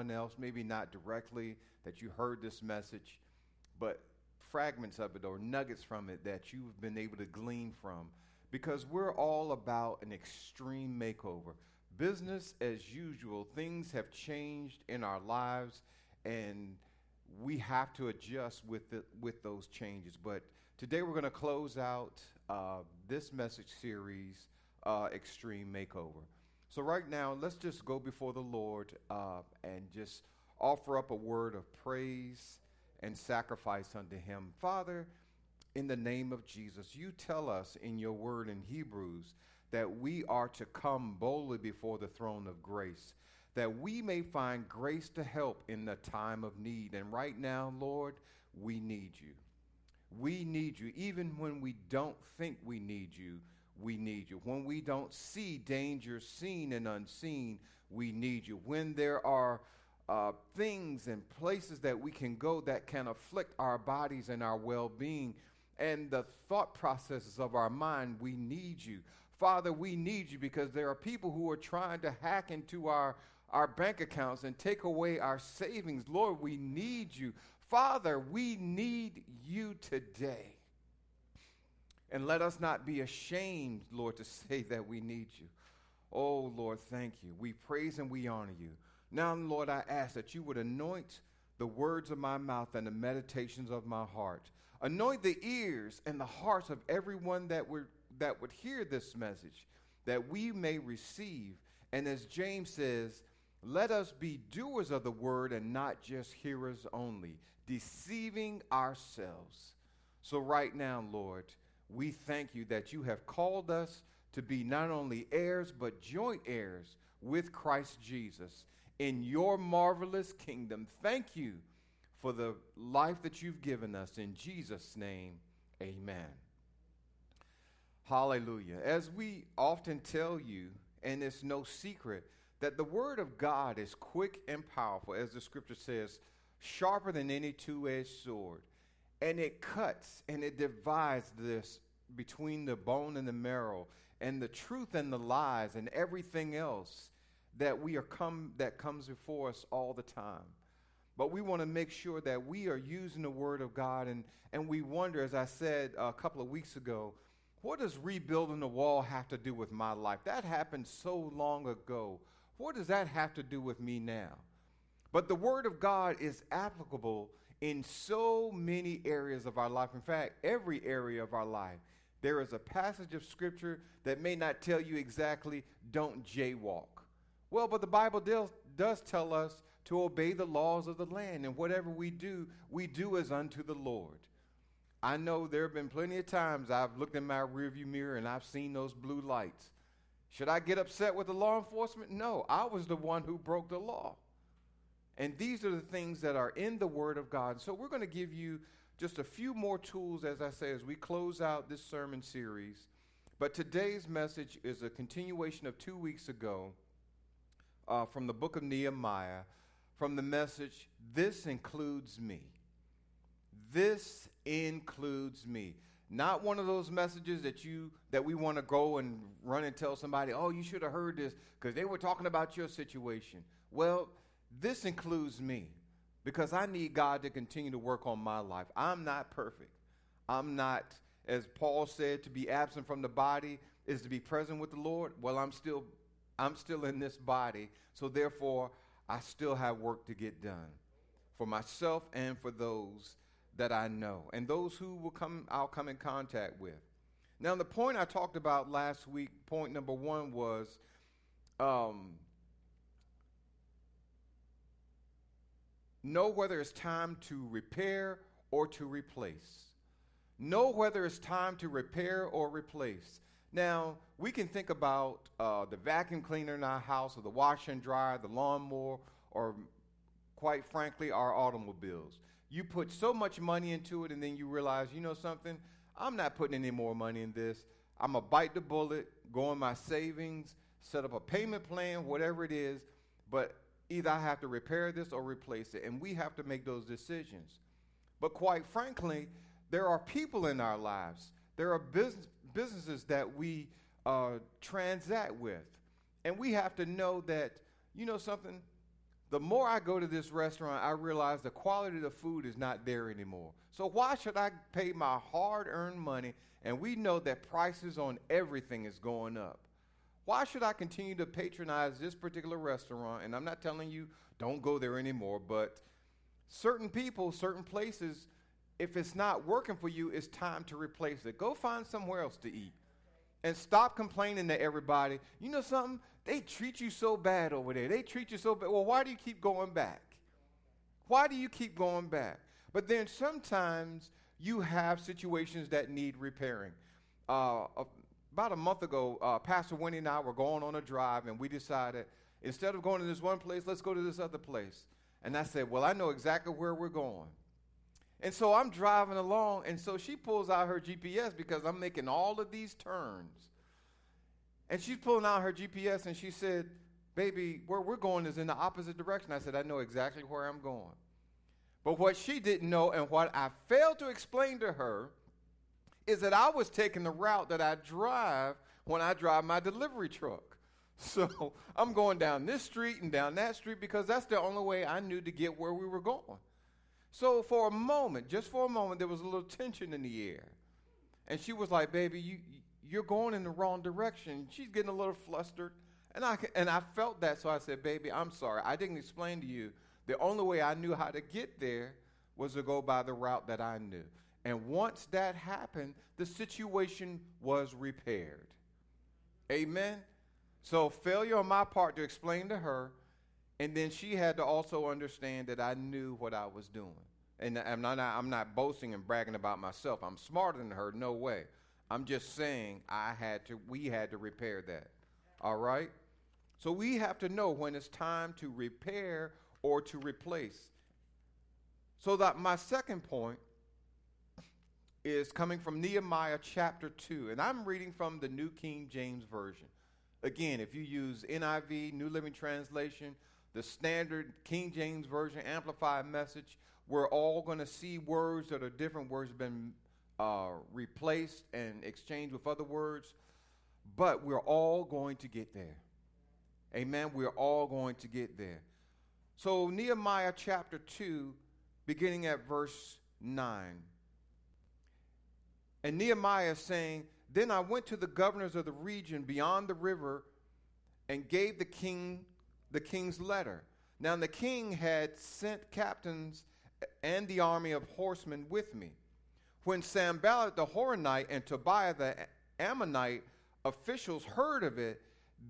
someone else, maybe not directly that you heard this message, but fragments of it or nuggets from it that you've been able to glean from. Because we're all about an extreme makeover. Business as usual, things have changed in our lives, and we have to adjust with, the, with those changes. But today we're going to close out uh, this message series, uh, Extreme Makeover. So, right now, let's just go before the Lord uh, and just offer up a word of praise and sacrifice unto Him. Father, in the name of Jesus, you tell us in your word in Hebrews that we are to come boldly before the throne of grace, that we may find grace to help in the time of need. And right now, Lord, we need you. We need you. Even when we don't think we need you, we need you. When we don't see danger seen and unseen, we need you. When there are uh, things and places that we can go that can afflict our bodies and our well being and the thought processes of our mind, we need you. Father, we need you because there are people who are trying to hack into our, our bank accounts and take away our savings. Lord, we need you. Father, we need you today. And let us not be ashamed, Lord, to say that we need you. Oh, Lord, thank you. We praise and we honor you. Now, Lord, I ask that you would anoint the words of my mouth and the meditations of my heart. Anoint the ears and the hearts of everyone that would, that would hear this message, that we may receive. And as James says, let us be doers of the word and not just hearers only, deceiving ourselves. So, right now, Lord, we thank you that you have called us to be not only heirs, but joint heirs with Christ Jesus in your marvelous kingdom. Thank you for the life that you've given us. In Jesus' name, amen. Hallelujah. As we often tell you, and it's no secret, that the Word of God is quick and powerful, as the scripture says, sharper than any two edged sword. And it cuts and it divides this between the bone and the marrow, and the truth and the lies, and everything else that we are come that comes before us all the time. But we want to make sure that we are using the word of God and, and we wonder, as I said a couple of weeks ago, what does rebuilding the wall have to do with my life? That happened so long ago. What does that have to do with me now? But the word of God is applicable in so many areas of our life. In fact, every area of our life. There is a passage of scripture that may not tell you exactly, don't jaywalk. Well, but the Bible does, tell us to obey the laws of the land, and whatever we do, we do as unto the Lord. I know there have been plenty of times I've looked in my rearview mirror and I've seen those blue lights. Should I get upset with the law enforcement? No, I was the one who broke the law. And these are the things that are in the Word of God. So we're going to give you just a few more tools, as I say, as we close out this sermon series. But today's message is a continuation of two weeks ago uh, from the book of Nehemiah from the message, This Includes Me. This includes me. Not one of those messages that you that we want to go and run and tell somebody, "Oh, you should have heard this because they were talking about your situation." Well, this includes me because I need God to continue to work on my life. I'm not perfect. I'm not as Paul said to be absent from the body is to be present with the Lord. Well, I'm still I'm still in this body, so therefore I still have work to get done for myself and for those that I know and those who will come I'll come in contact with. Now the point I talked about last week, point number one was um, know whether it's time to repair or to replace. Know whether it's time to repair or replace. Now, we can think about uh, the vacuum cleaner in our house, or the washer and dryer, the lawnmower, or quite frankly, our automobiles. You put so much money into it, and then you realize, you know something? I'm not putting any more money in this. I'm going to bite the bullet, go in my savings, set up a payment plan, whatever it is, but either I have to repair this or replace it. And we have to make those decisions. But quite frankly, there are people in our lives, there are business businesses that we uh, transact with. And we have to know that, you know something, the more I go to this restaurant, I realize the quality of the food is not there anymore. So why should I pay my hard-earned money and we know that prices on everything is going up? Why should I continue to patronize this particular restaurant? And I'm not telling you don't go there anymore, but certain people, certain places, if it's not working for you, it's time to replace it. Go find somewhere else to eat. And stop complaining to everybody. You know something? They treat you so bad over there. They treat you so bad. Well, why do you keep going back? Why do you keep going back? But then sometimes you have situations that need repairing. Uh, about a month ago, uh, Pastor Winnie and I were going on a drive, and we decided instead of going to this one place, let's go to this other place. And I said, Well, I know exactly where we're going. And so I'm driving along, and so she pulls out her GPS because I'm making all of these turns. And she's pulling out her GPS, and she said, Baby, where we're going is in the opposite direction. I said, I know exactly where I'm going. But what she didn't know, and what I failed to explain to her, is that I was taking the route that I drive when I drive my delivery truck. So I'm going down this street and down that street because that's the only way I knew to get where we were going. So for a moment, just for a moment, there was a little tension in the air. And she was like, baby, you, you're going in the wrong direction. She's getting a little flustered. And I, and I felt that, so I said, baby, I'm sorry. I didn't explain to you. The only way I knew how to get there was to go by the route that I knew. And once that happened, the situation was repaired. Amen? So, failure on my part to explain to her, and then she had to also understand that I knew what I was doing. And I'm not, I'm not boasting and bragging about myself. I'm smarter than her, no way. I'm just saying I had to, we had to repair that. All right? So we have to know when it's time to repair or to replace. So that my second point is coming from Nehemiah chapter 2, and I'm reading from the New King James Version. Again, if you use NIV, New Living Translation, the standard King James Version, Amplified Message, we're all going to see words that are different words have been uh, replaced and exchanged with other words, but we're all going to get there. Amen. We're all going to get there. So, Nehemiah chapter 2, beginning at verse 9. And Nehemiah saying, Then I went to the governors of the region beyond the river and gave the king the king's letter. Now the king had sent captains and the army of horsemen with me. When Sanballat the Horonite and Tobiah the Ammonite officials heard of it,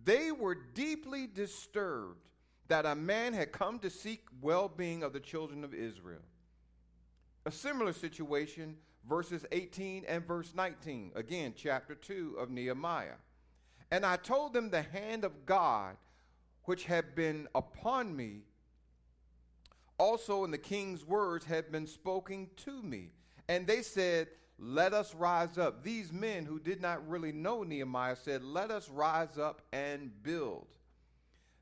they were deeply disturbed that a man had come to seek well being of the children of Israel. A similar situation verses 18 and verse 19. Again, chapter 2 of Nehemiah. And I told them the hand of God which had been upon me, also in the king's words had been spoken to me. And they said, Let us rise up. These men who did not really know Nehemiah said, Let us rise up and build.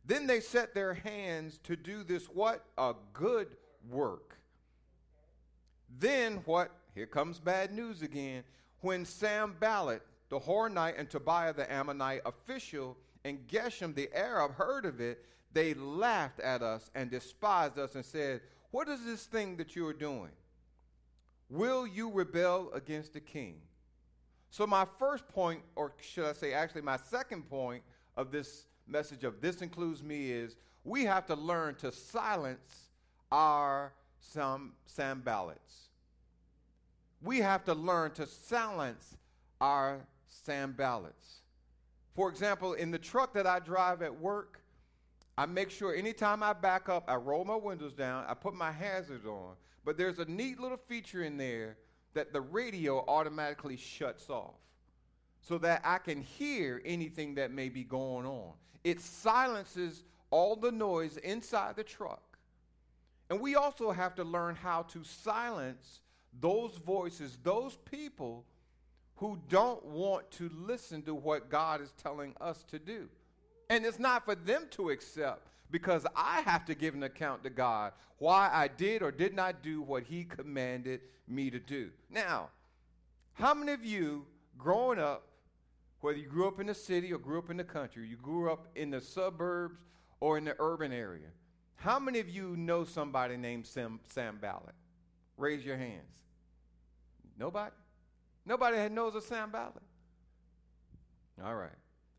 Then they set their hands to do this what? A good work. Then what? Here comes bad news again. When Sanballat, the Horonite, and Tobiah the Ammonite official, and Geshem the Arab heard of it, they laughed at us and despised us and said, What is this thing that you are doing? Will you rebel against the king? So, my first point, or should I say, actually, my second point of this message of this includes me is we have to learn to silence our Sam, Sanballats we have to learn to silence our Sanballats. For example, in the truck that I drive at work, I make sure anytime I back up, I roll my windows down, I put my hazards on. But there's a neat little feature in there that the radio automatically shuts off so that I can hear anything that may be going on. It silences all the noise inside the truck. And we also have to learn how to silence those voices, those people who don't want to listen to what God is telling us to do. And it's not for them to accept because I have to give an account to God why I did or did not do what He commanded me to do. Now, how many of you growing up, whether you grew up in the city or grew up in the country, you grew up in the suburbs or in the urban area, How many of you know somebody named Sam, Sanballat? Raise your hands. Nobody? Nobody that knows a Sanballat? All right.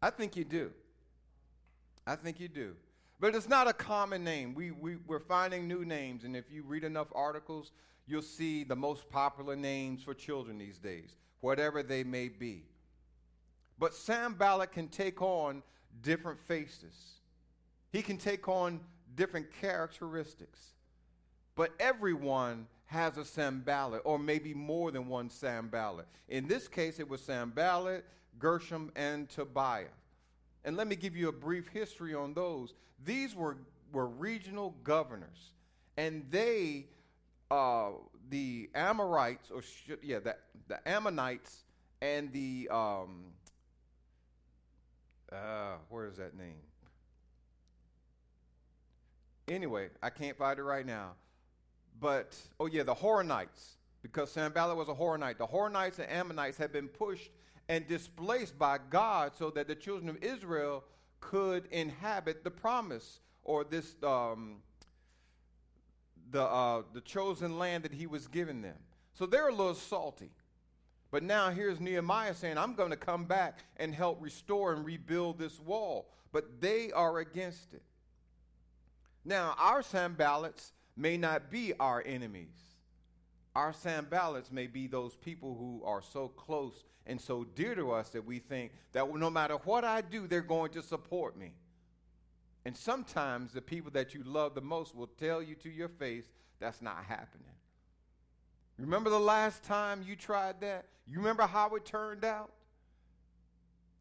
I think you do. I think you do. But it's not a common name. We, we, we're finding new names, and if you read enough articles, you'll see the most popular names for children these days, whatever they may be. But Sanballat can take on different faces, he can take on different characteristics. But everyone has a Sanballat, or maybe more than one Sanballat. In this case, it was Sanballat, Gershom, and Tobiah. And let me give you a brief history on those. These were, were regional governors, and they, uh, the Amorites, or yeah, the, the Ammonites and the, um, uh, where is that name? Anyway, I can't find it right now. But, oh yeah, the Horonites, because Sanballat was a Horonite. The Horonites and Ammonites had been pushed and displaced by God so that the children of Israel could inhabit the promise or this um, the uh, the chosen land that he was giving them. So they're a little salty. But now here's Nehemiah saying, I'm going to come back and help restore and rebuild this wall. But they are against it. Now, our Sanballats may not be our enemies. Our Sanballats may be those people who are so close and so dear to us that we think that no matter what I do, they're going to support me. And sometimes the people that you love the most will tell you to your face that's not happening. Remember the last time you tried that? You remember how it turned out?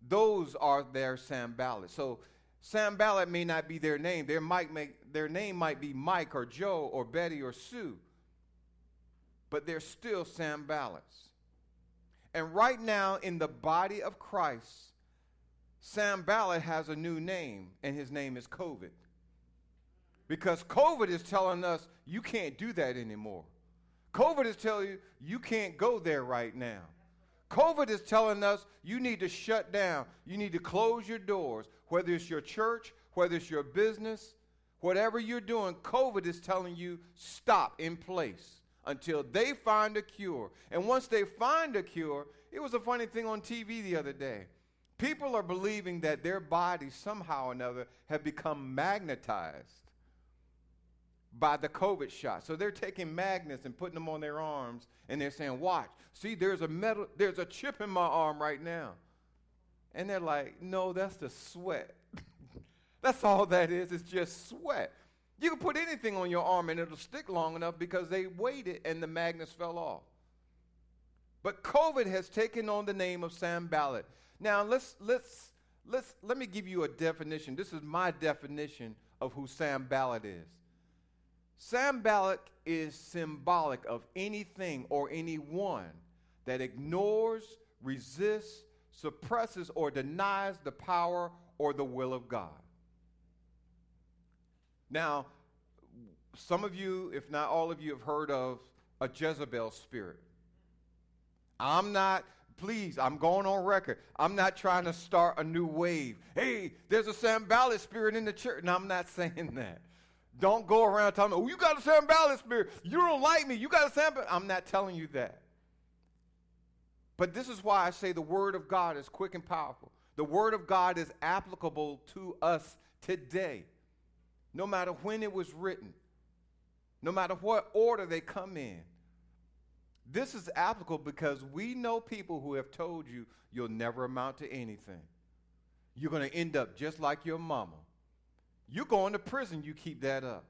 Those are their Sanballat. So Sanballat may not be their name. Their, might make, their name might be Mike or Joe or Betty or Sue. But they're still Sanballats. And right now in the body of Christ, Sanballat has a new name, and his name is COVID. Because COVID is telling us you can't do that anymore. COVID is telling you you can't go there right now. COVID is telling us you need to shut down. You need to close your doors, whether it's your church, whether it's your business, whatever you're doing. COVID is telling you stop in place until they find a cure. And once they find a cure, it was a funny thing on TV the other day. People are believing that their bodies somehow or another have become magnetized by the COVID shot. So they're taking magnets and putting them on their arms and they're saying, Watch, see, there's a metal, there's a chip in my arm right now. And they're like, No, that's the sweat. that's all that is, it's just sweat. You can put anything on your arm and it'll stick long enough because they waited and the magnets fell off. But COVID has taken on the name of Sanballat. Now let's let's let's let me give you a definition. This is my definition of who Sanballat is. Sanballat is symbolic of anything or anyone that ignores, resists, suppresses, or denies the power or the will of God. Now, some of you, if not all of you, have heard of a Jezebel spirit. I'm not, please, I'm going on record. I'm not trying to start a new wave. Hey, there's a Sanballat spirit in the church. No, I'm not saying that. Don't go around telling me, oh, you got a Sanballat spirit. You don't like me. You got a Sanballat. I'm not telling you that. But this is why I say the Word of God is quick and powerful. The Word of God is applicable to us today, no matter when it was written, no matter what order they come in. This is applicable because we know people who have told you you'll never amount to anything. You're going to end up just like your mama. You're going to prison, you keep that up.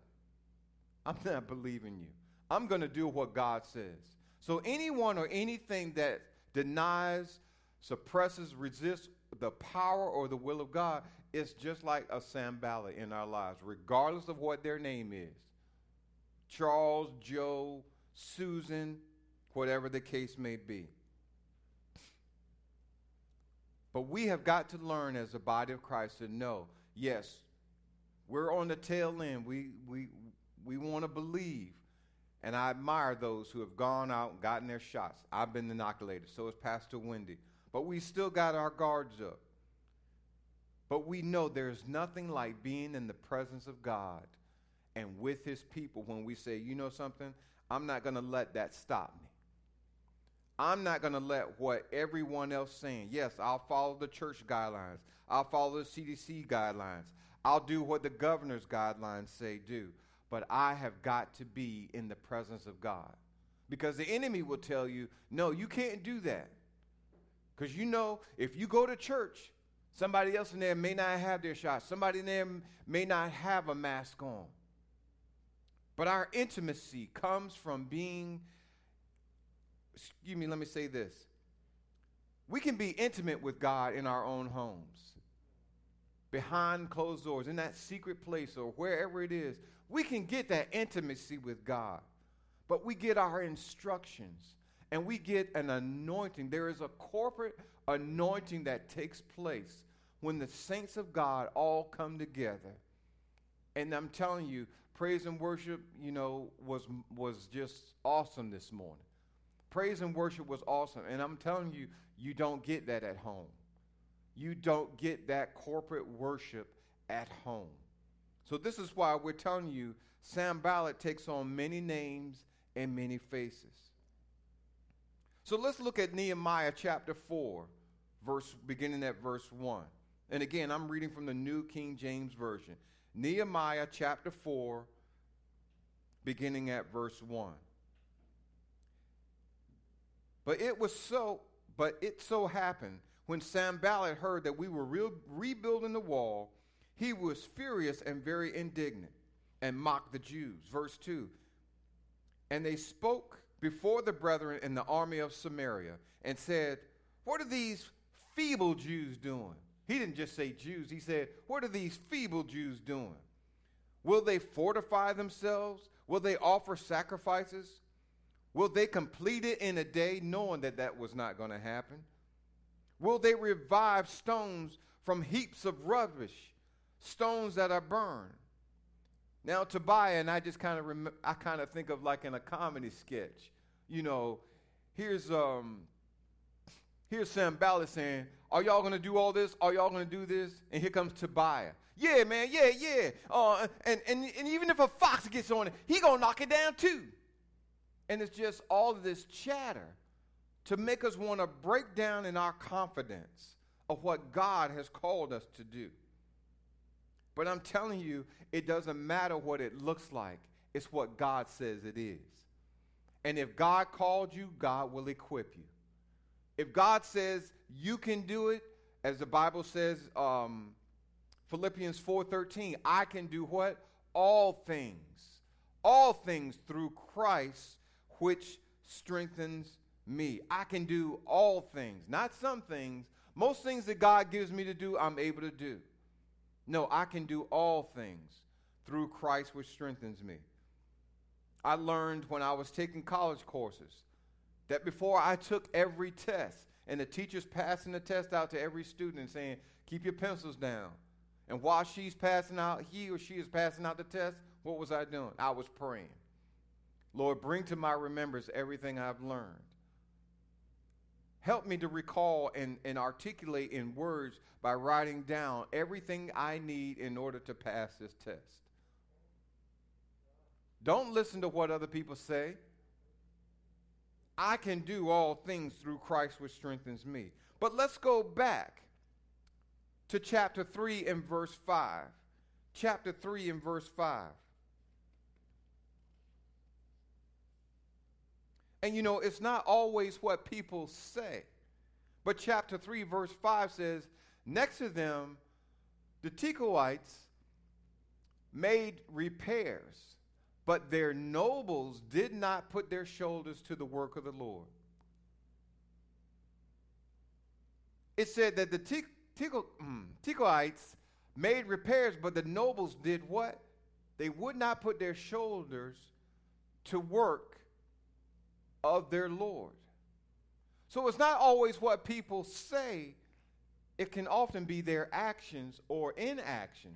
I'm not believing you. I'm going to do what God says. So, anyone or anything that denies, suppresses, resists the power or the will of God it's just like a Sanballat in our lives, regardless of what their name is Charles, Joe, Susan, whatever the case may be. But we have got to learn as a body of Christ to know yes, we're on the tail end. We, we, we want to believe. And I admire those who have gone out and gotten their shots. I've been inoculated. So has Pastor Wendy. But we still got our guards up. But we know there's nothing like being in the presence of God and with his people when we say, you know something, I'm not going to let that stop me. I'm not going to let what everyone else saying. Yes, I'll follow the church guidelines. I'll follow the CDC guidelines. I'll do what the governor's guidelines say do. But I have got to be in the presence of God. Because the enemy will tell you, no, you can't do that. Because you know, if you go to church, somebody else in there may not have their shot. Somebody in there may not have a mask on. But our intimacy comes from being excuse me, let me say this. We can be intimate with God in our own homes, behind closed doors, in that secret place or wherever it is. We can get that intimacy with God, but we get our instructions and we get an anointing. There is a corporate anointing that takes place when the saints of God all come together. And I'm telling you, praise and worship, you know, was was just awesome this morning. Praise and worship was awesome. And I'm telling you, you don't get that at home. You don't get that corporate worship at home. So, this is why we're telling you Sanballat takes on many names and many faces. So, let's look at Nehemiah chapter 4, verse, beginning at verse 1. And again, I'm reading from the New King James Version. Nehemiah chapter 4, beginning at verse 1. But it was so, but it so happened when Sanballat heard that we were re- rebuilding the wall, he was furious and very indignant and mocked the Jews. Verse 2 And they spoke before the brethren in the army of Samaria and said, What are these feeble Jews doing? He didn't just say Jews, he said, What are these feeble Jews doing? Will they fortify themselves? Will they offer sacrifices? Will they complete it in a day knowing that that was not going to happen? Will they revive stones from heaps of rubbish, stones that are burned? Now Tobiah and I just kind of rem- I kind of think of like in a comedy sketch. You know, here's um here's Sanballat saying, "Are y'all to do all this? Are y'all to do this?" And here comes Tobiah. Yeah, man. Yeah, yeah. Uh, and, and and even if a fox gets on it, he gonna knock it down too. And it's just all of this chatter to make us want to break down in our confidence of what God has called us to do. But I'm telling you, it doesn't matter what it looks like, it's what God says it is. And if God called you, God will equip you. If God says you can do it, as the Bible says, um, Philippians 4:13, I can do what? All things. All things through Christ which strengthens me. I can do all things, not some things. Most things that God gives me to do, I'm able to do. No, I can do all things through Christ, which strengthens me. I learned when I was taking college courses that before I took every test, and the teacher's passing the test out to every student and saying, Keep your pencils down. And while she's passing out, he or she is passing out the test, what was I doing? I was praying. Lord, bring to my remembrance everything I've learned. Help me to recall and, and articulate in words by writing down everything I need in order to pass this test. Don't listen to what other people say. I can do all things through Christ which strengthens me. But let's go back to chapter 3 and verse 5. Chapter 3 and verse 5. And you know, it's not always what people say. But chapter 3, verse 5 says, Next to them, the Tekoites made repairs, but their nobles did not put their shoulders to the work of the Lord. It said that the mm, Tekoites made repairs, but the nobles did what? They would not put their shoulders to work of their Lord. So it's not always what people say, it can often be their actions or inactions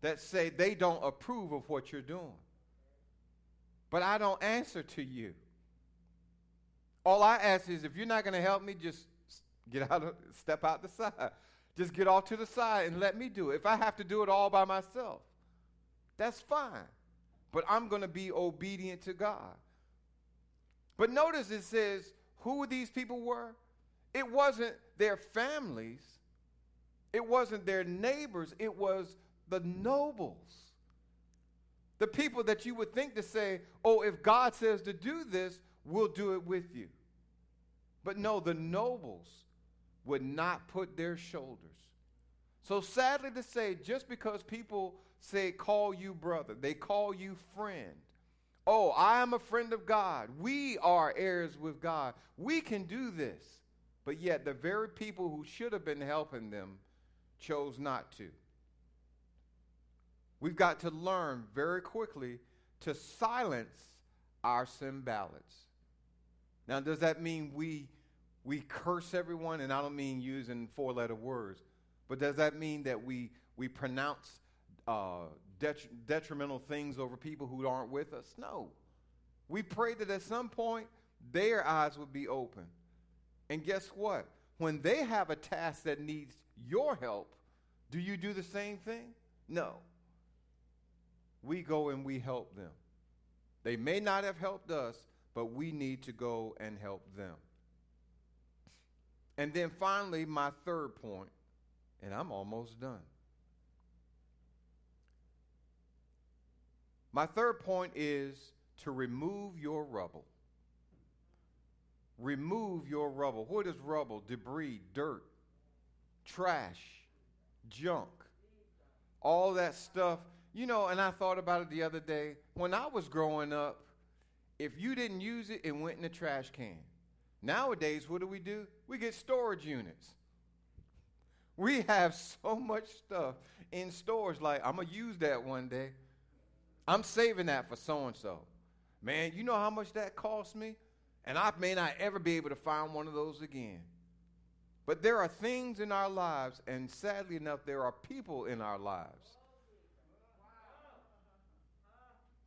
that say they don't approve of what you're doing. But I don't answer to you. All I ask is if you're not going to help me, just get out of, step out the side. Just get off to the side and let me do it. If I have to do it all by myself, That's fine. But I'm going to be obedient to God. But notice it says who these people were. It wasn't their families, it wasn't their neighbors, it was the nobles. The people that you would think to say, oh, if God says to do this, we'll do it with you. But no, the nobles would not put their shoulders. So sadly to say, just because people say, call you brother, they call you friend. Oh, I am a friend of God. We are heirs with God. We can do this. But yet, the very people who should have been helping them chose not to. We've got to learn very quickly to silence our Sanballats. Now, does that mean we we curse everyone? And I don't mean using four-letter words, but does that mean that we we pronounce uh, detri- detrimental things over people who aren't with us? No. We pray that at some point their eyes would be open. And guess what? When they have a task that needs your help, do you do the same thing? No we go and we help them. They may not have helped us, but we need to go and help them. And then finally, my third point, and I'm almost done. My third point is to remove your rubble. Remove your rubble. What is rubble? Debris, dirt, trash, junk. All that stuff you know, and I thought about it the other day. When I was growing up, if you didn't use it, it went in the trash can. Nowadays, what do we do? We get storage units. We have so much stuff in stores, like, I'm going to use that one day. I'm saving that for so and so. Man, you know how much that cost me? And I may not ever be able to find one of those again. But there are things in our lives, and sadly enough, there are people in our lives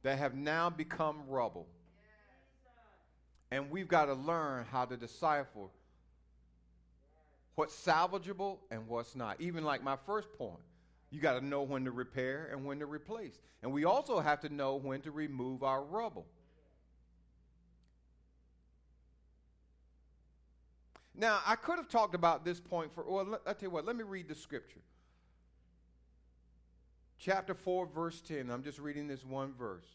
that have now become rubble. And we've got to learn how to decipher what's salvageable and what's not. Even like my first point, you got to know when to repair and when to replace. And we also have to know when to remove our rubble. Now, I could have talked about this point for, well, I'll tell you what, let me read the scripture chapter 4, verse 10. I'm just reading this one verse.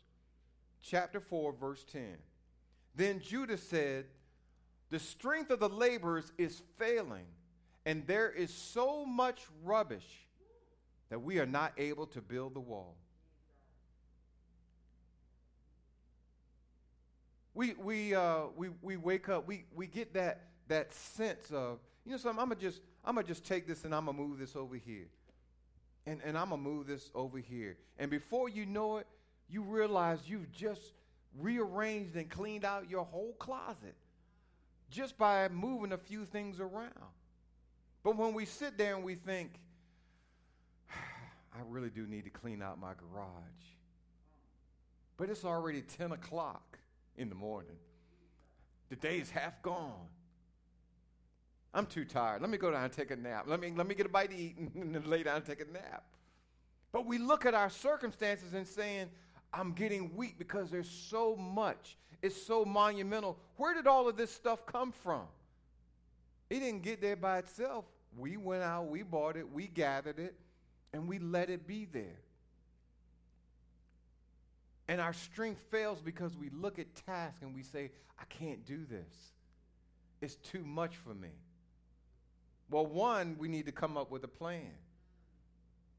Chapter 4, verse 10. Then Judah said, The strength of the laborers is failing, and there is so much rubbish that we are not able to build the wall. We, we, uh, we, we wake up, we, we get that, that sense of, you know something, I'm going to just, I'm to just take this and I'm going to move this over here and, and I'm going to move this over here. And before you know it, you realize you've just rearranged and cleaned out your whole closet just by moving a few things around. But when we sit there and we think, I really do need to clean out my garage. But it's already 10 o'clock in the morning. The day is half gone. I'm too tired. Let me go down and take a nap. Let me, let me get a bite to eat and then lay down and take a nap. But we look at our circumstances and saying, I'm getting weak because there's so much. It's so monumental. Where did all of this stuff come from? It didn't get there by itself. We went out, we bought it, we gathered it, and we let it be there. And our strength fails because we look at tasks and we say, I can't do this. It's too much for me. Well, one, we need to come up with a plan.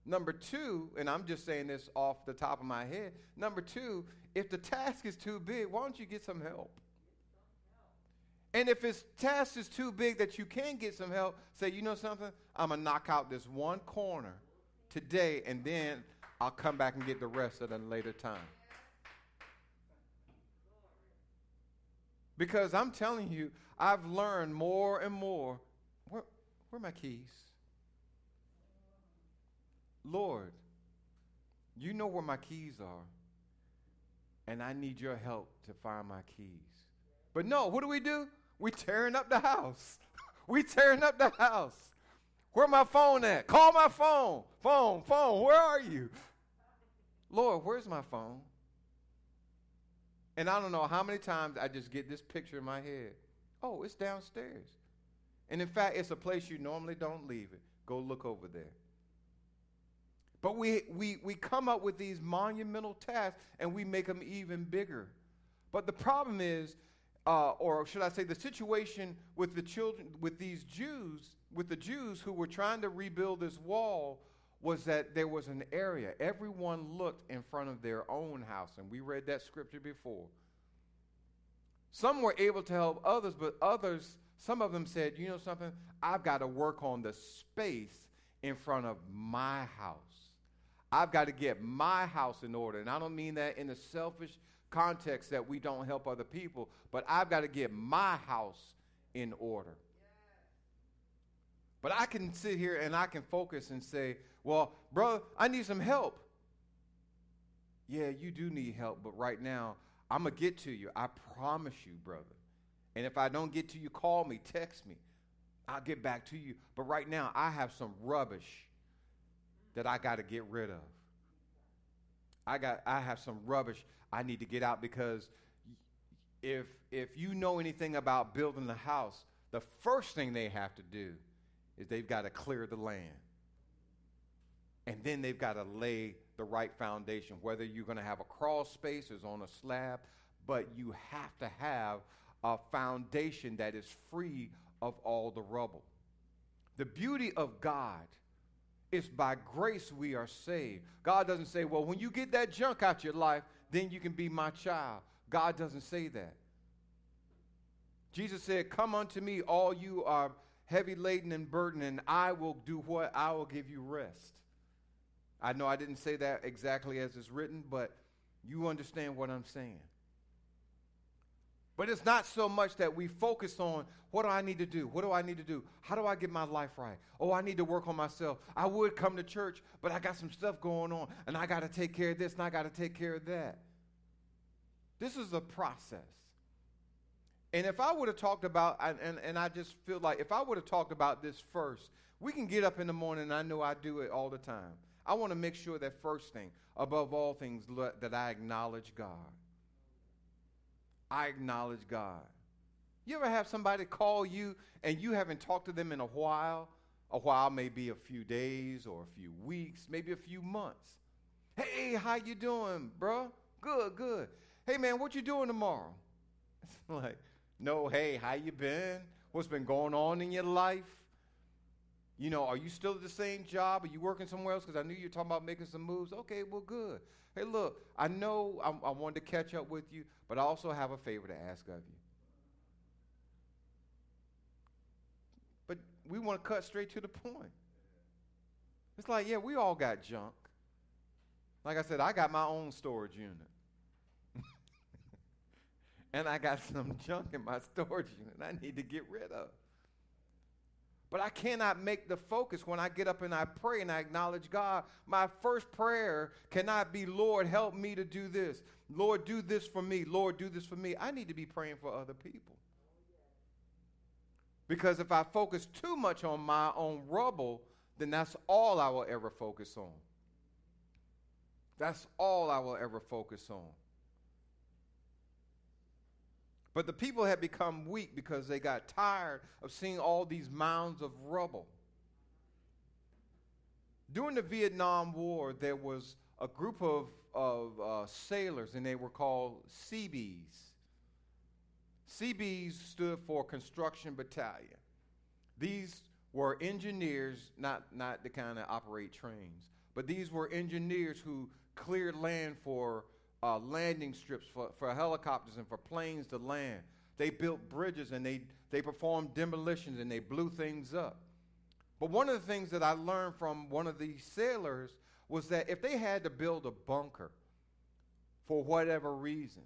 Number two, and I'm just saying this off the top of my head. Number two, if the task is too big, why don't you get some help? And if this task is too big that you can get some help, say, you know something? I'm going to knock out this one corner today, and then I'll come back and get the rest at a later time. Because I'm telling you, I've learned more and more where are my keys? Lord, you know where my keys are, and I need your help to find my keys. But no, what do we do? We tearing up the house. we tearing up the house. Where my phone at? Call my phone. Phone, phone, where are you? Lord, where's my phone? And I don't know how many times I just get this picture in my head. Oh, it's downstairs. And in fact, it's a place you normally don't leave it. Go look over there. But we, we, we come up with these monumental tasks and we make them even bigger. But the problem is, uh, or should I say, the situation with the children, with these Jews, with the Jews who were trying to rebuild this wall, was that there was an area. Everyone looked in front of their own house, and we read that scripture before. Some were able to help others, but others, some of them said, you know something? I've got to work on the space in front of my house. I've got to get my house in order. And I don't mean that in a selfish context that we don't help other people, but I've got to get my house in order. But I can sit here and I can focus and say, well, brother, I need some help. Yeah, you do need help, but right now, I'm going to get to you. I promise you, brother. And if I don't get to you, call me, text me. I'll get back to you. But right now, I have some rubbish that I got to get rid of. I got I have some rubbish I need to get out because if if you know anything about building a house, the first thing they have to do is they've got to clear the land. And then they've got to lay the right foundation, whether you're going to have a crawl space or on a slab, but you have to have a foundation that is free of all the rubble. The beauty of God it's by grace we are saved. God doesn't say, well, when you get that junk out of your life, then you can be my child. God doesn't say that. Jesus said, Come unto me, all you are heavy laden and burdened, and I will do what? I will give you rest. I know I didn't say that exactly as it's written, but you understand what I'm saying. But it's not so much that we focus on what do I need to do? What do I need to do? How do I get my life right? Oh, I need to work on myself. I would come to church, but I got some stuff going on, and I got to take care of this, and I got to take care of that. This is a process. And if I would have talked about, and, and I just feel like if I would have talked about this first, we can get up in the morning, and I know I do it all the time. I want to make sure that first thing, above all things, that I acknowledge God. I acknowledge God. You ever have somebody call you and you haven't talked to them in a while? A while may be a few days or a few weeks, maybe a few months. Hey, how you doing, bro? Good, good. Hey, man, what you doing tomorrow? It's like, no, hey, how you been? What's been going on in your life? You know, are you still at the same job? Are you working somewhere else? Because I knew you were talking about making some moves. Okay, well, good. Hey, look, I know I, I wanted to catch up with you, but I also have a favor to ask of you. But we want to cut straight to the point. It's like, yeah, we all got junk. Like I said, I got my own storage unit. And I got some junk in my storage unit I need to get rid of. But I cannot make the focus when I get up and I pray and I acknowledge God. My first prayer cannot be, Lord, help me to do this. Lord, do this for me. Lord, do this for me. I need to be praying for other people. Because if I focus too much on my own rubble, then that's all I will ever focus on. That's all I will ever focus on. But the people had become weak because they got tired of seeing all these mounds of rubble. During the Vietnam War, there was a group of, of uh, sailors, and they were called Seabees. Seabees stood for Construction Battalion. These were engineers, not, not the kind that operate trains, but these were engineers who cleared land for uh, landing strips for, for helicopters and for planes to land. They built bridges and they, they performed demolitions and they blew things up. But one of the things that I learned from one of these sailors was that if they had to build a bunker for whatever reason,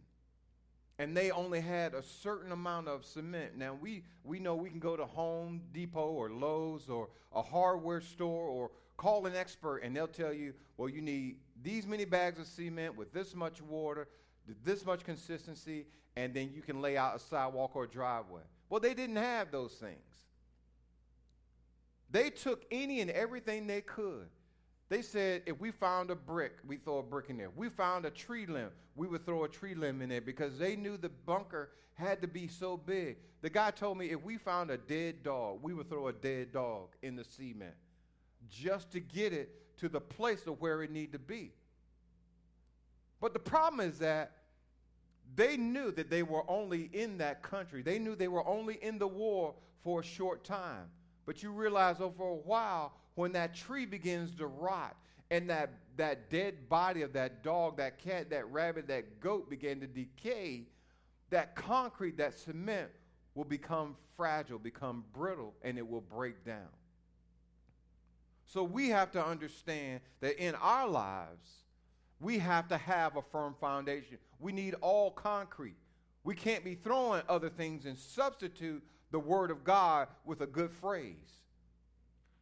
and they only had a certain amount of cement. Now we we know we can go to Home Depot or Lowe's or a hardware store or call an expert and they'll tell you, well, you need these many bags of cement with this much water, this much consistency, and then you can lay out a sidewalk or a driveway. Well, they didn't have those things. They took any and everything they could They said if we found a brick, we throw a brick in there. We found a tree limb, we would throw a tree limb in there because they knew the bunker had to be so big. The guy told me if we found a dead dog, we would throw a dead dog in the cement just to get it to the place of where it need to be. But the problem is that they knew that they were only in that country. They knew they were only in the war for a short time. But you realize over a while, when that tree begins to rot and that, that dead body of that dog, that cat, that rabbit, that goat began to decay, that concrete, that cement will become fragile, become brittle, and it will break down. So we have to understand that in our lives, we have to have a firm foundation. We need all concrete. We can't be throwing other things and substitute the Word of God with a good phrase.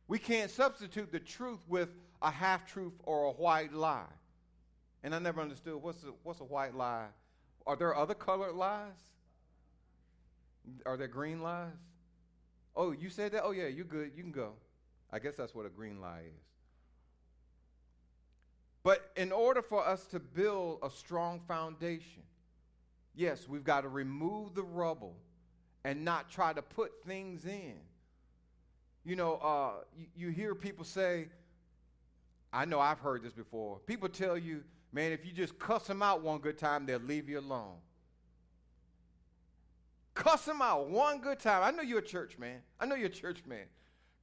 We can't substitute the truth with a half truth or a white lie. And I never understood what's a, what's a white lie? Are there other colored lies? Are there green lies? Oh, you said that? Oh, yeah, you're good. You can go. I guess that's what a green lie is. But in order for us to build a strong foundation, yes, we've got to remove the rubble and not try to put things in. You know, uh, you, you hear people say, I know I've heard this before. People tell you, man, if you just cuss them out one good time, they'll leave you alone. Cuss them out one good time. I know you're a church man. I know you're a church man.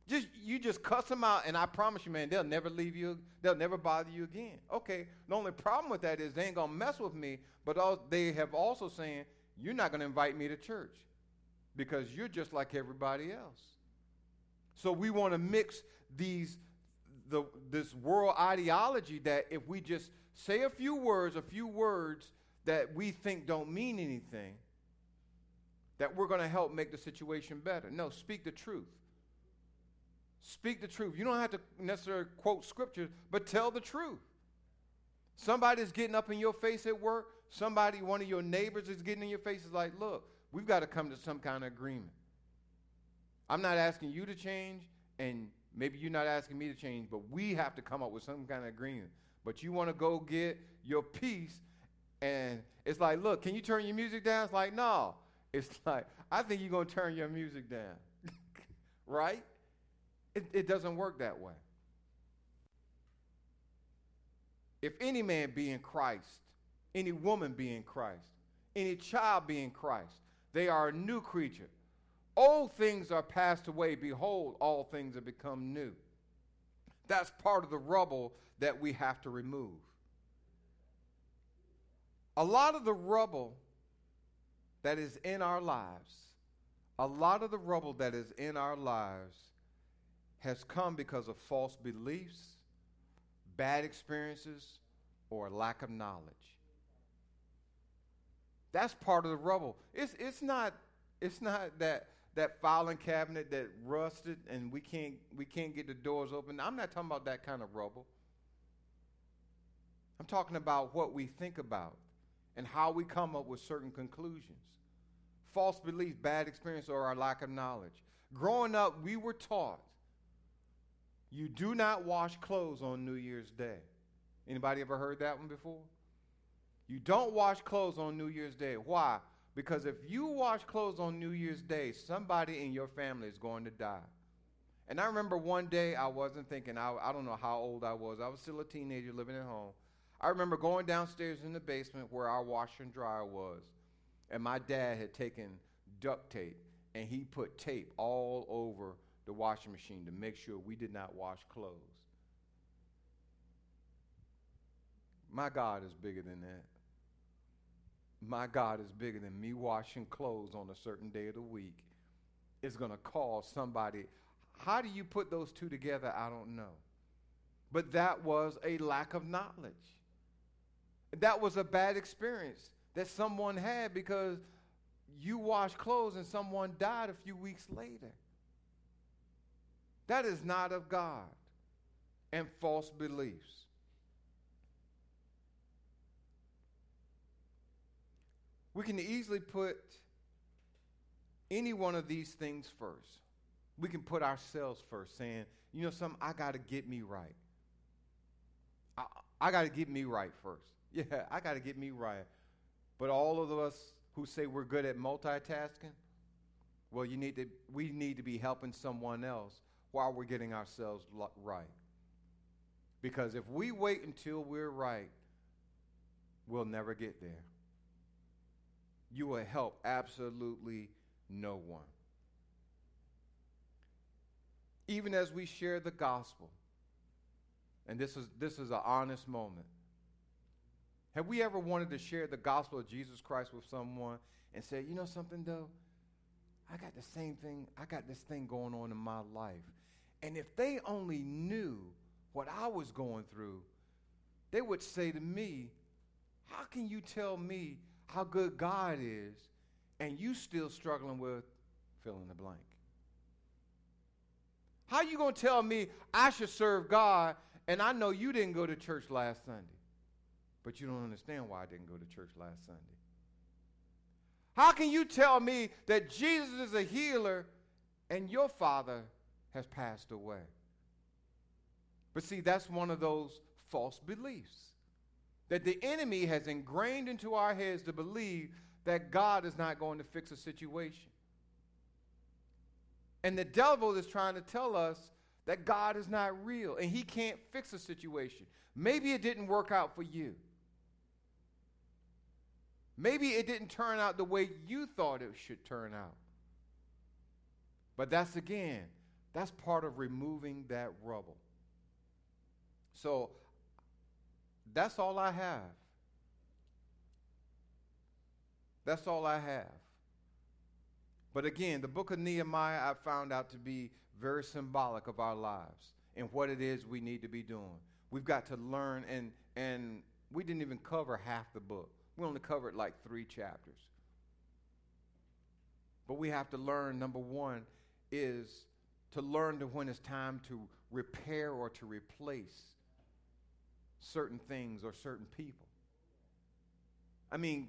Just you just cuss them out, and I promise you, man, they'll never leave you. They'll never bother you again. Okay. The only problem with that is they ain't gonna mess with me, but all, they have also saying you're not gonna invite me to church because you're just like everybody else. So we want to mix these the this world ideology that if we just say a few words, a few words that we think don't mean anything, that we're going to help make the situation better. No, speak the truth. Speak the truth. You don't have to necessarily quote scripture, but tell the truth. Somebody's getting up in your face at work. Somebody, one of your neighbors is getting in your face. Is like, look, we've got to come to some kind of agreement. I'm not asking you to change, and maybe you're not asking me to change, but we have to come up with some kind of agreement. But you want to go get your peace, and it's like, look, can you turn your music down? It's like, no. It's like, I think you're going to turn your music down. right? It, it doesn't work that way. If any man be in Christ, any woman be in Christ, any child be in Christ, they are a new creature. Old things are passed away. Behold, all things have become new. That's part of the rubble that we have to remove. A lot of the rubble that is in our lives, a lot of the rubble that is in our lives has come because of false beliefs, bad experiences, or lack of knowledge. That's part of the rubble. It's, it's, not, it's not that, that filing cabinet that rusted and we can't, we can't get the doors open. I'm not talking about that kind of rubble. I'm talking about what we think about and how we come up with certain conclusions. False beliefs, bad experience, or our lack of knowledge. Growing up, we were taught you do not wash clothes on New Year's Day. Anybody ever heard that one before? You don't wash clothes on New Year's Day. Why? Because if you wash clothes on New Year's Day, somebody in your family is going to die. And I remember one day I wasn't thinking, I, I don't know how old I was. I was still a teenager living at home. I remember going downstairs in the basement where our washer and dryer was. And my dad had taken duct tape and he put tape all over the washing machine to make sure we did not wash clothes. My God is bigger than that. My God is bigger than me washing clothes on a certain day of the week. It's going to cause somebody. How do you put those two together? I don't know. But that was a lack of knowledge. That was a bad experience that someone had because you washed clothes and someone died a few weeks later. That is not of God and false beliefs. We can easily put any one of these things first. We can put ourselves first, saying, you know, something, I got to get me right. I, I got to get me right first. Yeah, I got to get me right. But all of us who say we're good at multitasking, well, you need to, we need to be helping someone else while we're getting ourselves right. Because if we wait until we're right, we'll never get there. You will help absolutely no one. Even as we share the gospel, and this is, this is an honest moment. Have we ever wanted to share the gospel of Jesus Christ with someone and say, you know something though? I got the same thing, I got this thing going on in my life. And if they only knew what I was going through, they would say to me, How can you tell me how good God is and you still struggling with fill in the blank? How you going to tell me I should serve God and I know you didn't go to church last Sunday? But you don't understand why I didn't go to church last Sunday. How can you tell me that Jesus is a healer and your father has passed away? But see, that's one of those false beliefs that the enemy has ingrained into our heads to believe that God is not going to fix a situation. And the devil is trying to tell us that God is not real and he can't fix a situation. Maybe it didn't work out for you. Maybe it didn't turn out the way you thought it should turn out. But that's again, that's part of removing that rubble. So that's all I have. That's all I have. But again, the book of Nehemiah I found out to be very symbolic of our lives and what it is we need to be doing. We've got to learn and and we didn't even cover half the book. We only covered like 3 chapters. But we have to learn number 1 is to learn to when it's time to repair or to replace certain things or certain people. I mean,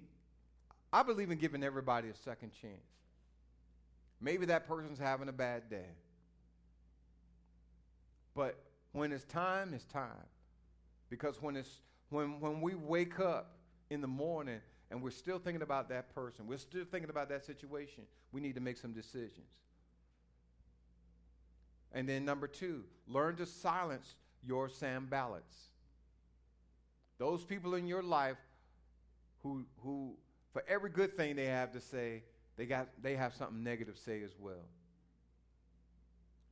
I believe in giving everybody a second chance. Maybe that person's having a bad day. But when it's time, it's time. Because when it's when when we wake up in the morning and we're still thinking about that person, we're still thinking about that situation, we need to make some decisions. And then number two, learn to silence your Sanballats. Those people in your life who, who, for every good thing they have to say, they, got, they have something negative to say as well.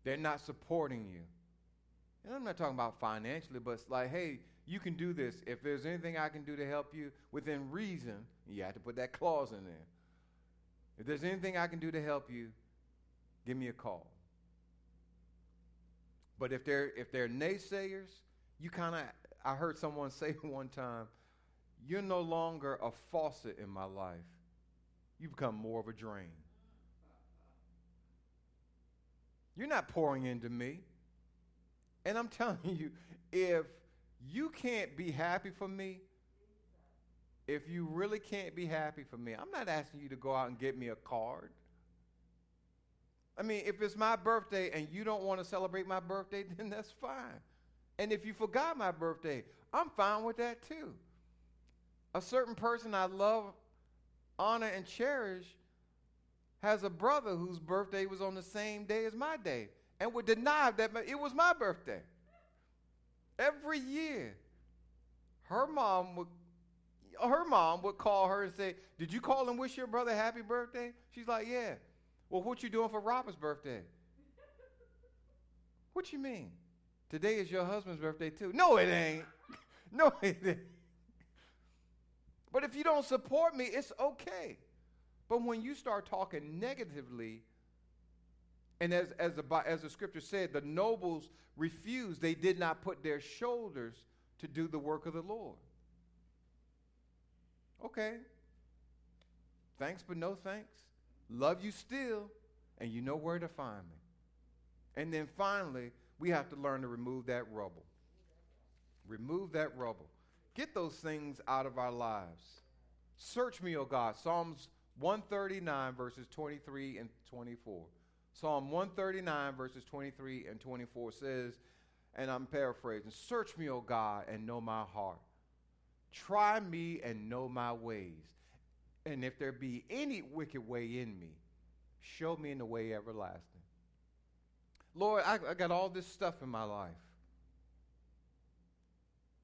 They're not supporting you. And I'm not talking about financially, but it's like, hey, you can do this. If there's anything I can do to help you within reason, you have to put that clause in there. If there's anything I can do to help you, give me a call. But if they're if they're naysayers, you kind of I heard someone say one time, You're no longer a faucet in my life. You become more of a drain. You're not pouring into me. And I'm telling you, if you can't be happy for me, if you really can't be happy for me, I'm not asking you to go out and get me a card. I mean, if it's my birthday and you don't want to celebrate my birthday, then that's fine. And if you forgot my birthday, I'm fine with that too. A certain person I love, honor, and cherish has a brother whose birthday was on the same day as my day and would deny that it was my birthday. Every year, her mom would her mom would call her and say, "Did you call and wish your brother happy birthday?" She's like, "Yeah." Well, what you doing for Robert's birthday? what you mean? Today is your husband's birthday too. No, it ain't. no, it ain't. But if you don't support me, it's okay. But when you start talking negatively, and as, as, the, as the scripture said, the nobles refused, they did not put their shoulders to do the work of the Lord. Okay. Thanks, but no thanks. Love you still, and you know where to find me. And then finally, we have to learn to remove that rubble. Remove that rubble. Get those things out of our lives. Search me, O God. Psalms 139, verses 23 and 24. Psalm 139, verses 23 and 24 says, and I'm paraphrasing, search me, O God, and know my heart. Try me and know my ways. And if there be any wicked way in me, show me in the way everlasting. Lord, I, I got all this stuff in my life,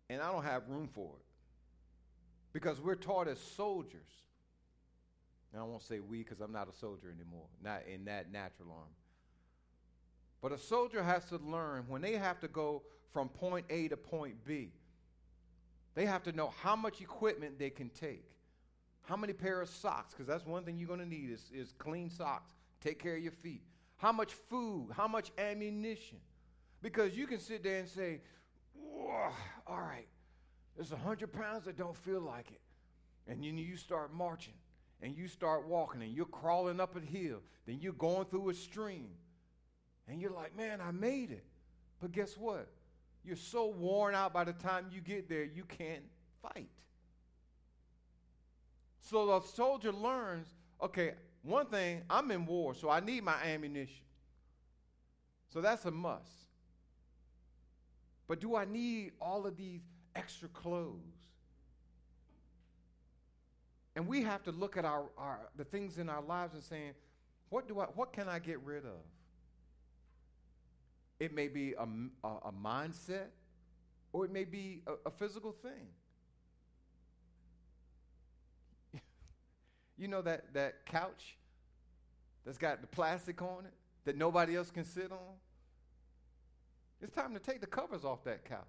and I don't have room for it. Because we're taught as soldiers, and I won't say we because I'm not a soldier anymore, not in that natural arm. But a soldier has to learn when they have to go from point A to point B, they have to know how much equipment they can take, how many pair of socks, because that's one thing you're going to need is, is clean socks. Take care of your feet. How much food, how much ammunition. Because you can sit there and say, all right, there's 100 pounds that don't feel like it. And then you start marching and you start walking and you're crawling up a hill. Then you're going through a stream. And you're like, man, I made it. But guess what? You're so worn out by the time you get there, you can't fight. So the soldier learns okay, one thing, I'm in war, so I need my ammunition. So that's a must. But do I need all of these extra clothes? And we have to look at our, our the things in our lives and saying, what do I what can I get rid of? It may be a, a, a mindset, or it may be a, a physical thing. You know that, that couch that's got the plastic on it that nobody else can sit on? It's time to take the covers off that couch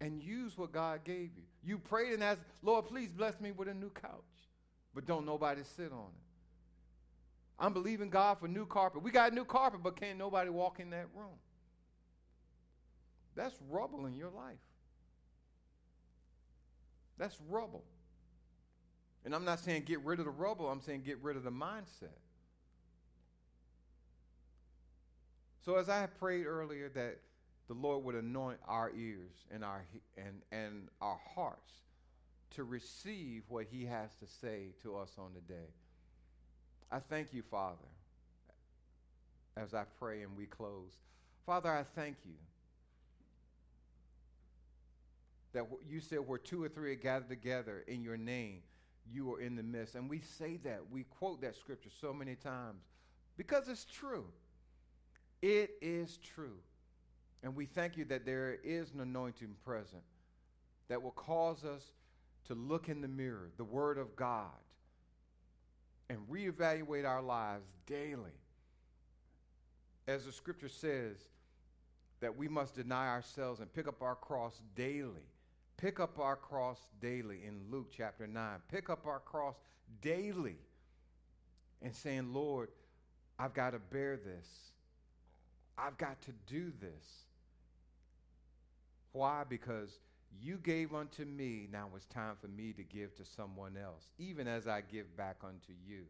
and use what God gave you. You prayed and asked, Lord, please bless me with a new couch, but don't nobody sit on it. I'm believing God for new carpet. We got new carpet, but can't nobody walk in that room. That's rubble in your life. That's rubble. And I'm not saying get rid of the rubble, I'm saying get rid of the mindset. So as I prayed earlier that the Lord would anoint our ears and our and and our hearts to receive what he has to say to us on the day. I thank you, Father, as I pray and we close. Father, I thank you that you said where two or three are gathered together in your name, you are in the midst. And we say that, we quote that scripture so many times because it's true. It is true. And we thank you that there is an anointing present that will cause us to look in the mirror, the Word of God, and reevaluate our lives daily. As the scripture says, that we must deny ourselves and pick up our cross daily. Pick up our cross daily in Luke chapter 9. Pick up our cross daily and saying, Lord, I've got to bear this. I've got to do this. Why? Because you gave unto me, now it's time for me to give to someone else, even as I give back unto you.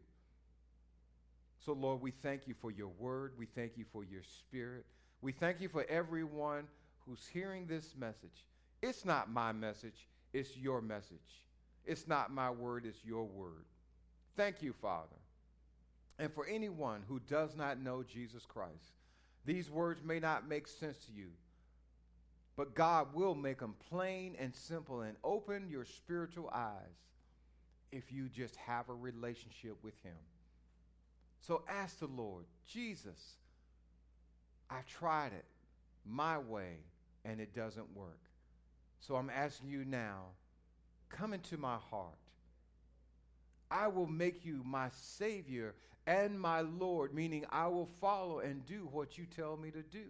So, Lord, we thank you for your word. We thank you for your spirit. We thank you for everyone who's hearing this message. It's not my message, it's your message. It's not my word, it's your word. Thank you, Father. And for anyone who does not know Jesus Christ, these words may not make sense to you. But God will make them plain and simple and open your spiritual eyes if you just have a relationship with Him. So ask the Lord, Jesus, I tried it my way and it doesn't work. So I'm asking you now, come into my heart. I will make you my Savior and my Lord, meaning I will follow and do what you tell me to do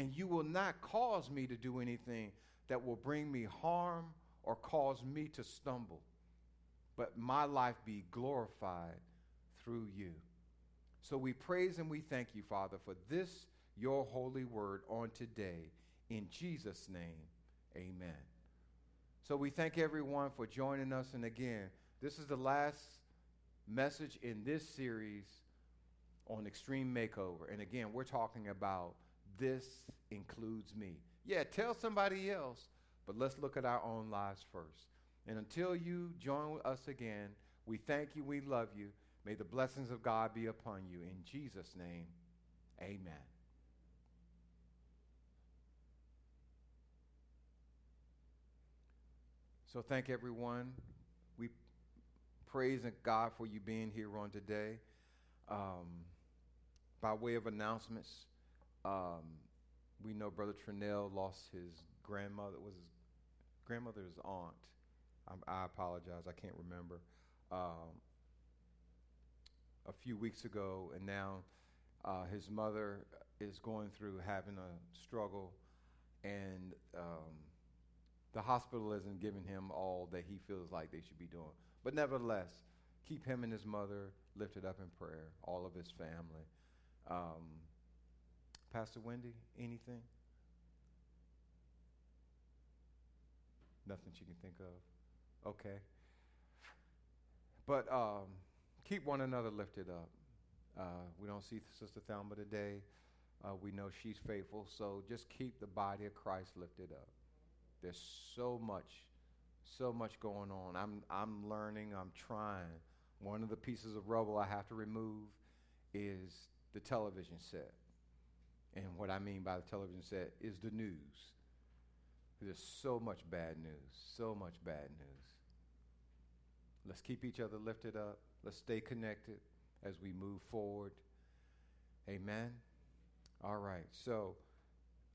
and you will not cause me to do anything that will bring me harm or cause me to stumble, but my life be glorified through you. So we praise and we thank you, Father, for this, your holy word on today. In Jesus' name, amen. So we thank everyone for joining us. And again, this is the last message in this series on Extreme Makeover. And again, we're talking about this includes me. Yeah, tell somebody else, but let's look at our own lives first. And until you join with us again, we thank you, we love you. May the blessings of God be upon you. In Jesus' name, amen. So thank everyone. We praise God for you being here on today. Um, by way of announcements, um, we know Brother Trinell lost his grandmother. Was his grandmother's aunt? I, I apologize. I can't remember. Um, a few weeks ago, and now uh, his mother is going through having a struggle, and um, the hospital isn't giving him all that he feels like they should be doing. But nevertheless, keep him and his mother lifted up in prayer, all of his family. Um, Pastor Wendy, anything? Nothing she can think of. Okay. But um, keep one another lifted up. Uh, we don't see Sister Thelma today. Uh, we know she's faithful, so just keep the body of Christ lifted up. There's so much, so much going on. I'm, I'm learning, I'm trying. One of the pieces of rubble I have to remove is the television set. And what I mean by the television set is the news. There's so much bad news, so much bad news. Let's keep each other lifted up. Let's stay connected as we move forward. Amen. All right. So,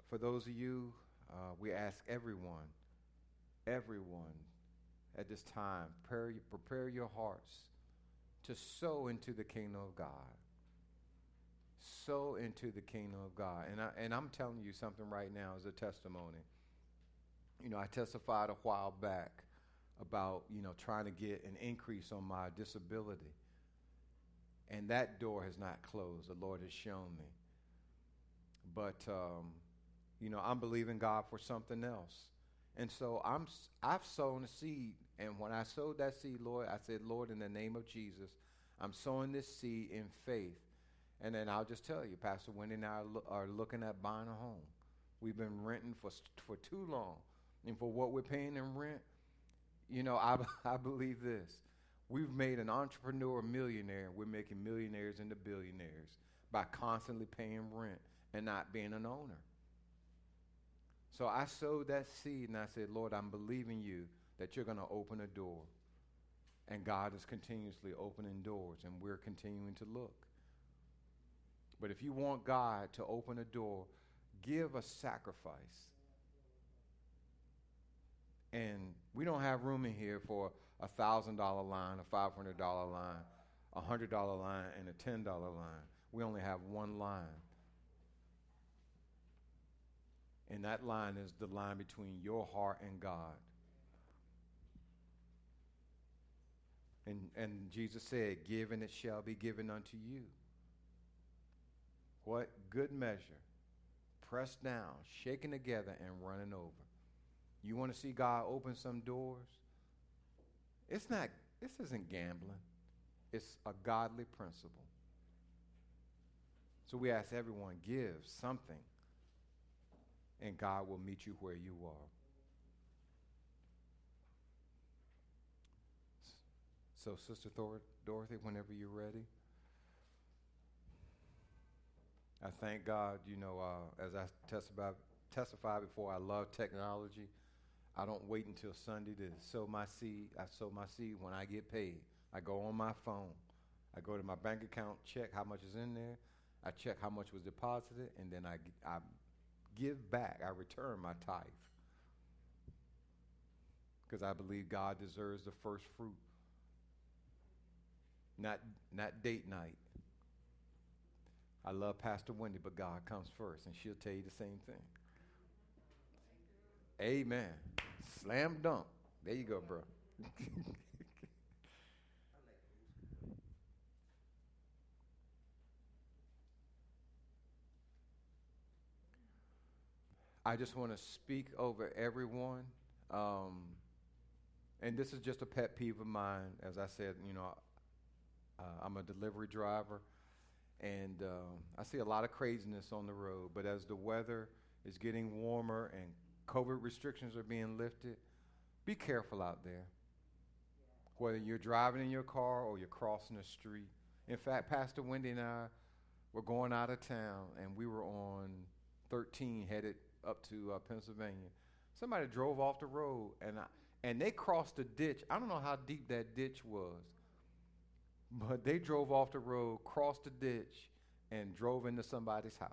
for those of you, uh, we ask everyone, everyone at this time, prepare, prepare your hearts to sow into the kingdom of God. Sow into the kingdom of God. And, I, and I'm telling you something right now as a testimony. You know, I testified a while back about, you know, trying to get an increase on my disability. And that door has not closed. The Lord has shown me. But, um, you know, I'm believing God for something else. And so I'm, I've sown a seed. And when I sowed that seed, Lord, I said, Lord, in the name of Jesus, I'm sowing this seed in faith. And then I'll just tell you, Pastor Wendy and I are, lo- are looking at buying a home. We've been renting for, for too long. And for what we're paying in rent, you know, I, I believe this. We've made an entrepreneur millionaire. We're making millionaires into billionaires by constantly paying rent and not being an owner. So I sowed that seed and I said, Lord, I'm believing you that you're going to open a door. And God is continuously opening doors, and we're continuing to look. But if you want God to open a door, give a sacrifice. And we don't have room in here for a $1,000 line, a $500 line, a $100 line, and a $10 line. We only have one line. And that line is the line between your heart and God. And, and Jesus said, Give and it shall be given unto you. What good measure, pressed down, shaken together, and running over. You want to see God open some doors? It's not, this isn't gambling, it's a godly principle. So we ask everyone, give something, and God will meet you where you are. So, Sister Thor- Dorothy, whenever you're ready. I thank God, you know, uh, as I testify before, I love technology. I don't wait until Sunday to sow my seed. I sow my seed when I get paid. I go on my phone. I go to my bank account, check how much is in there. I check how much was deposited, and then I, I give back. I return my tithe. Because I believe God deserves the first fruit. Not, not date night. I love Pastor Wendy, but God comes first, and she'll tell you the same thing. Amen. Slam dunk. There you go, bro. I just want to speak over everyone. Um, and this is just a pet peeve of mine. As I said, you know, uh, I'm a delivery driver, and um, I see a lot of craziness on the road. But as the weather is getting warmer and COVID restrictions are being lifted, be careful out there. Whether you're driving in your car or you're crossing the street. In fact, Pastor Wendy and I were going out of town, and we were on 13 headed up to uh, Pennsylvania. Somebody drove off the road, and I, and they crossed a ditch. I don't know how deep that ditch was, but they drove off the road, crossed the ditch, and drove into somebody's house.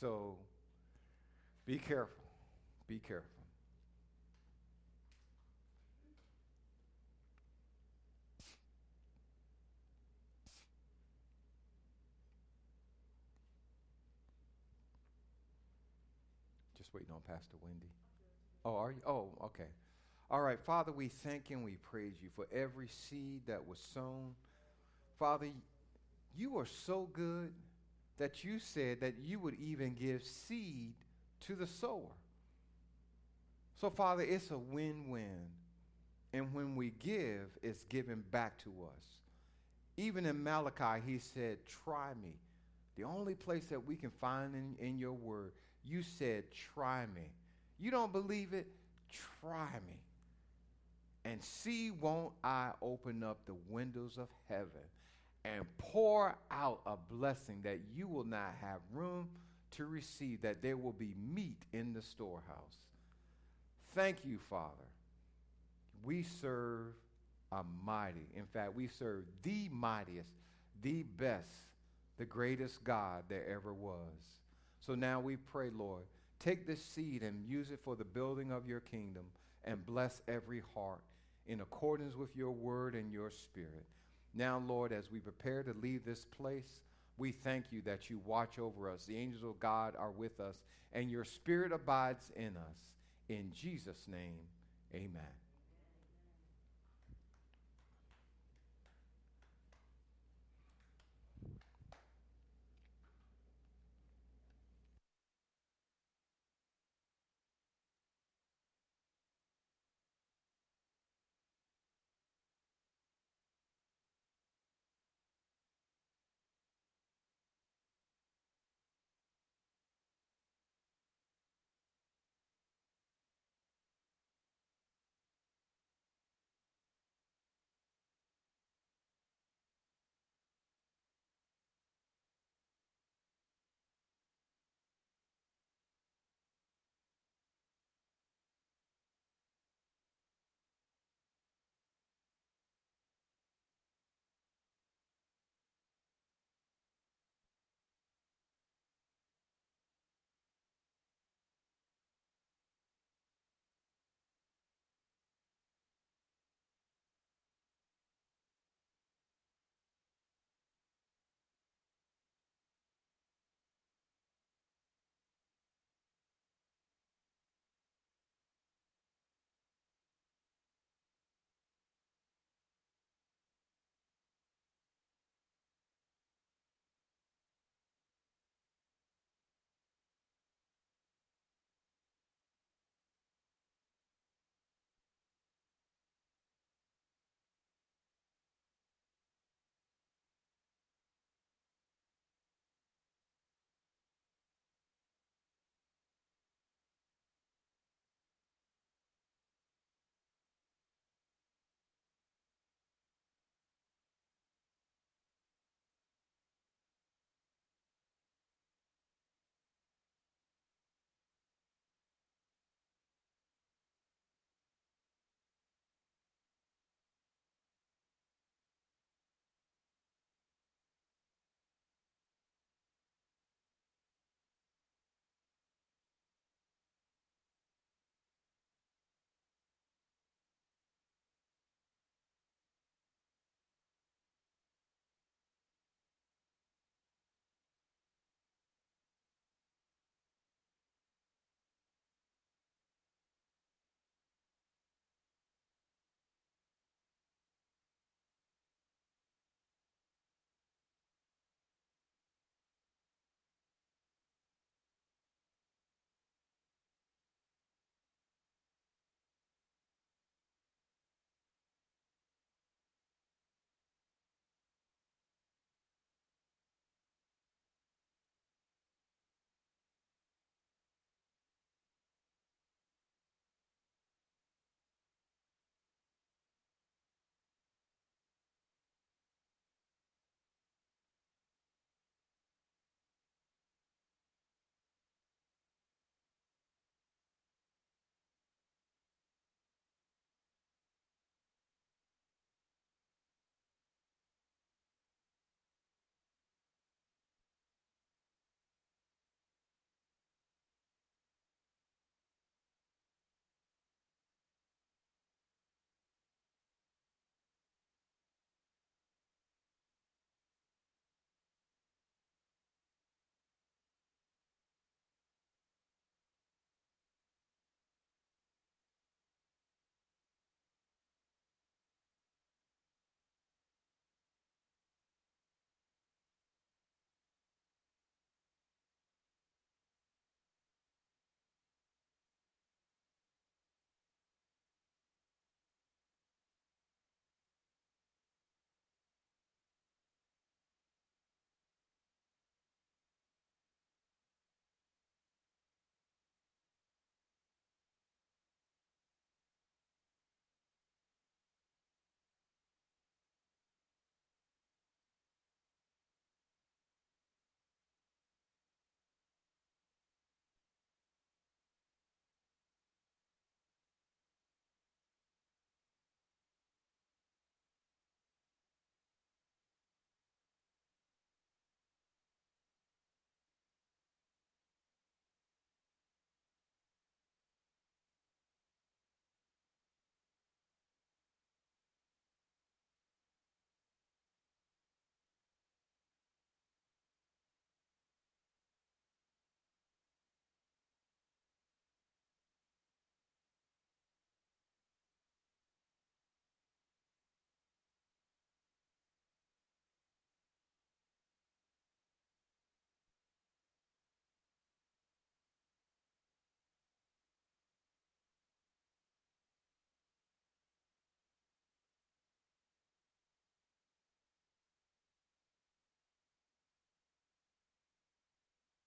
So be careful. Be careful. Just waiting on Pastor Wendy. Oh, are you? Oh, okay. All right, Father, we thank and we praise you for every seed that was sown. Father, you are so good that you said that you would even give seed to the sower. So, Father, it's a win win. And when we give, it's given back to us. Even in Malachi, he said, Try me. The only place that we can find in, in your word, you said, Try me. You don't believe it? Try me. And see, won't I open up the windows of heaven and pour out a blessing that you will not have room to receive, that there will be meat in the storehouse. Thank you, Father. We serve a mighty, in fact, we serve the mightiest, the best, the greatest God there ever was. So now we pray, Lord, take this seed and use it for the building of your kingdom and bless every heart in accordance with your word and your spirit. Now, Lord, as we prepare to leave this place, we thank you that you watch over us. The angels of God are with us, and your spirit abides in us. In Jesus' name, amen.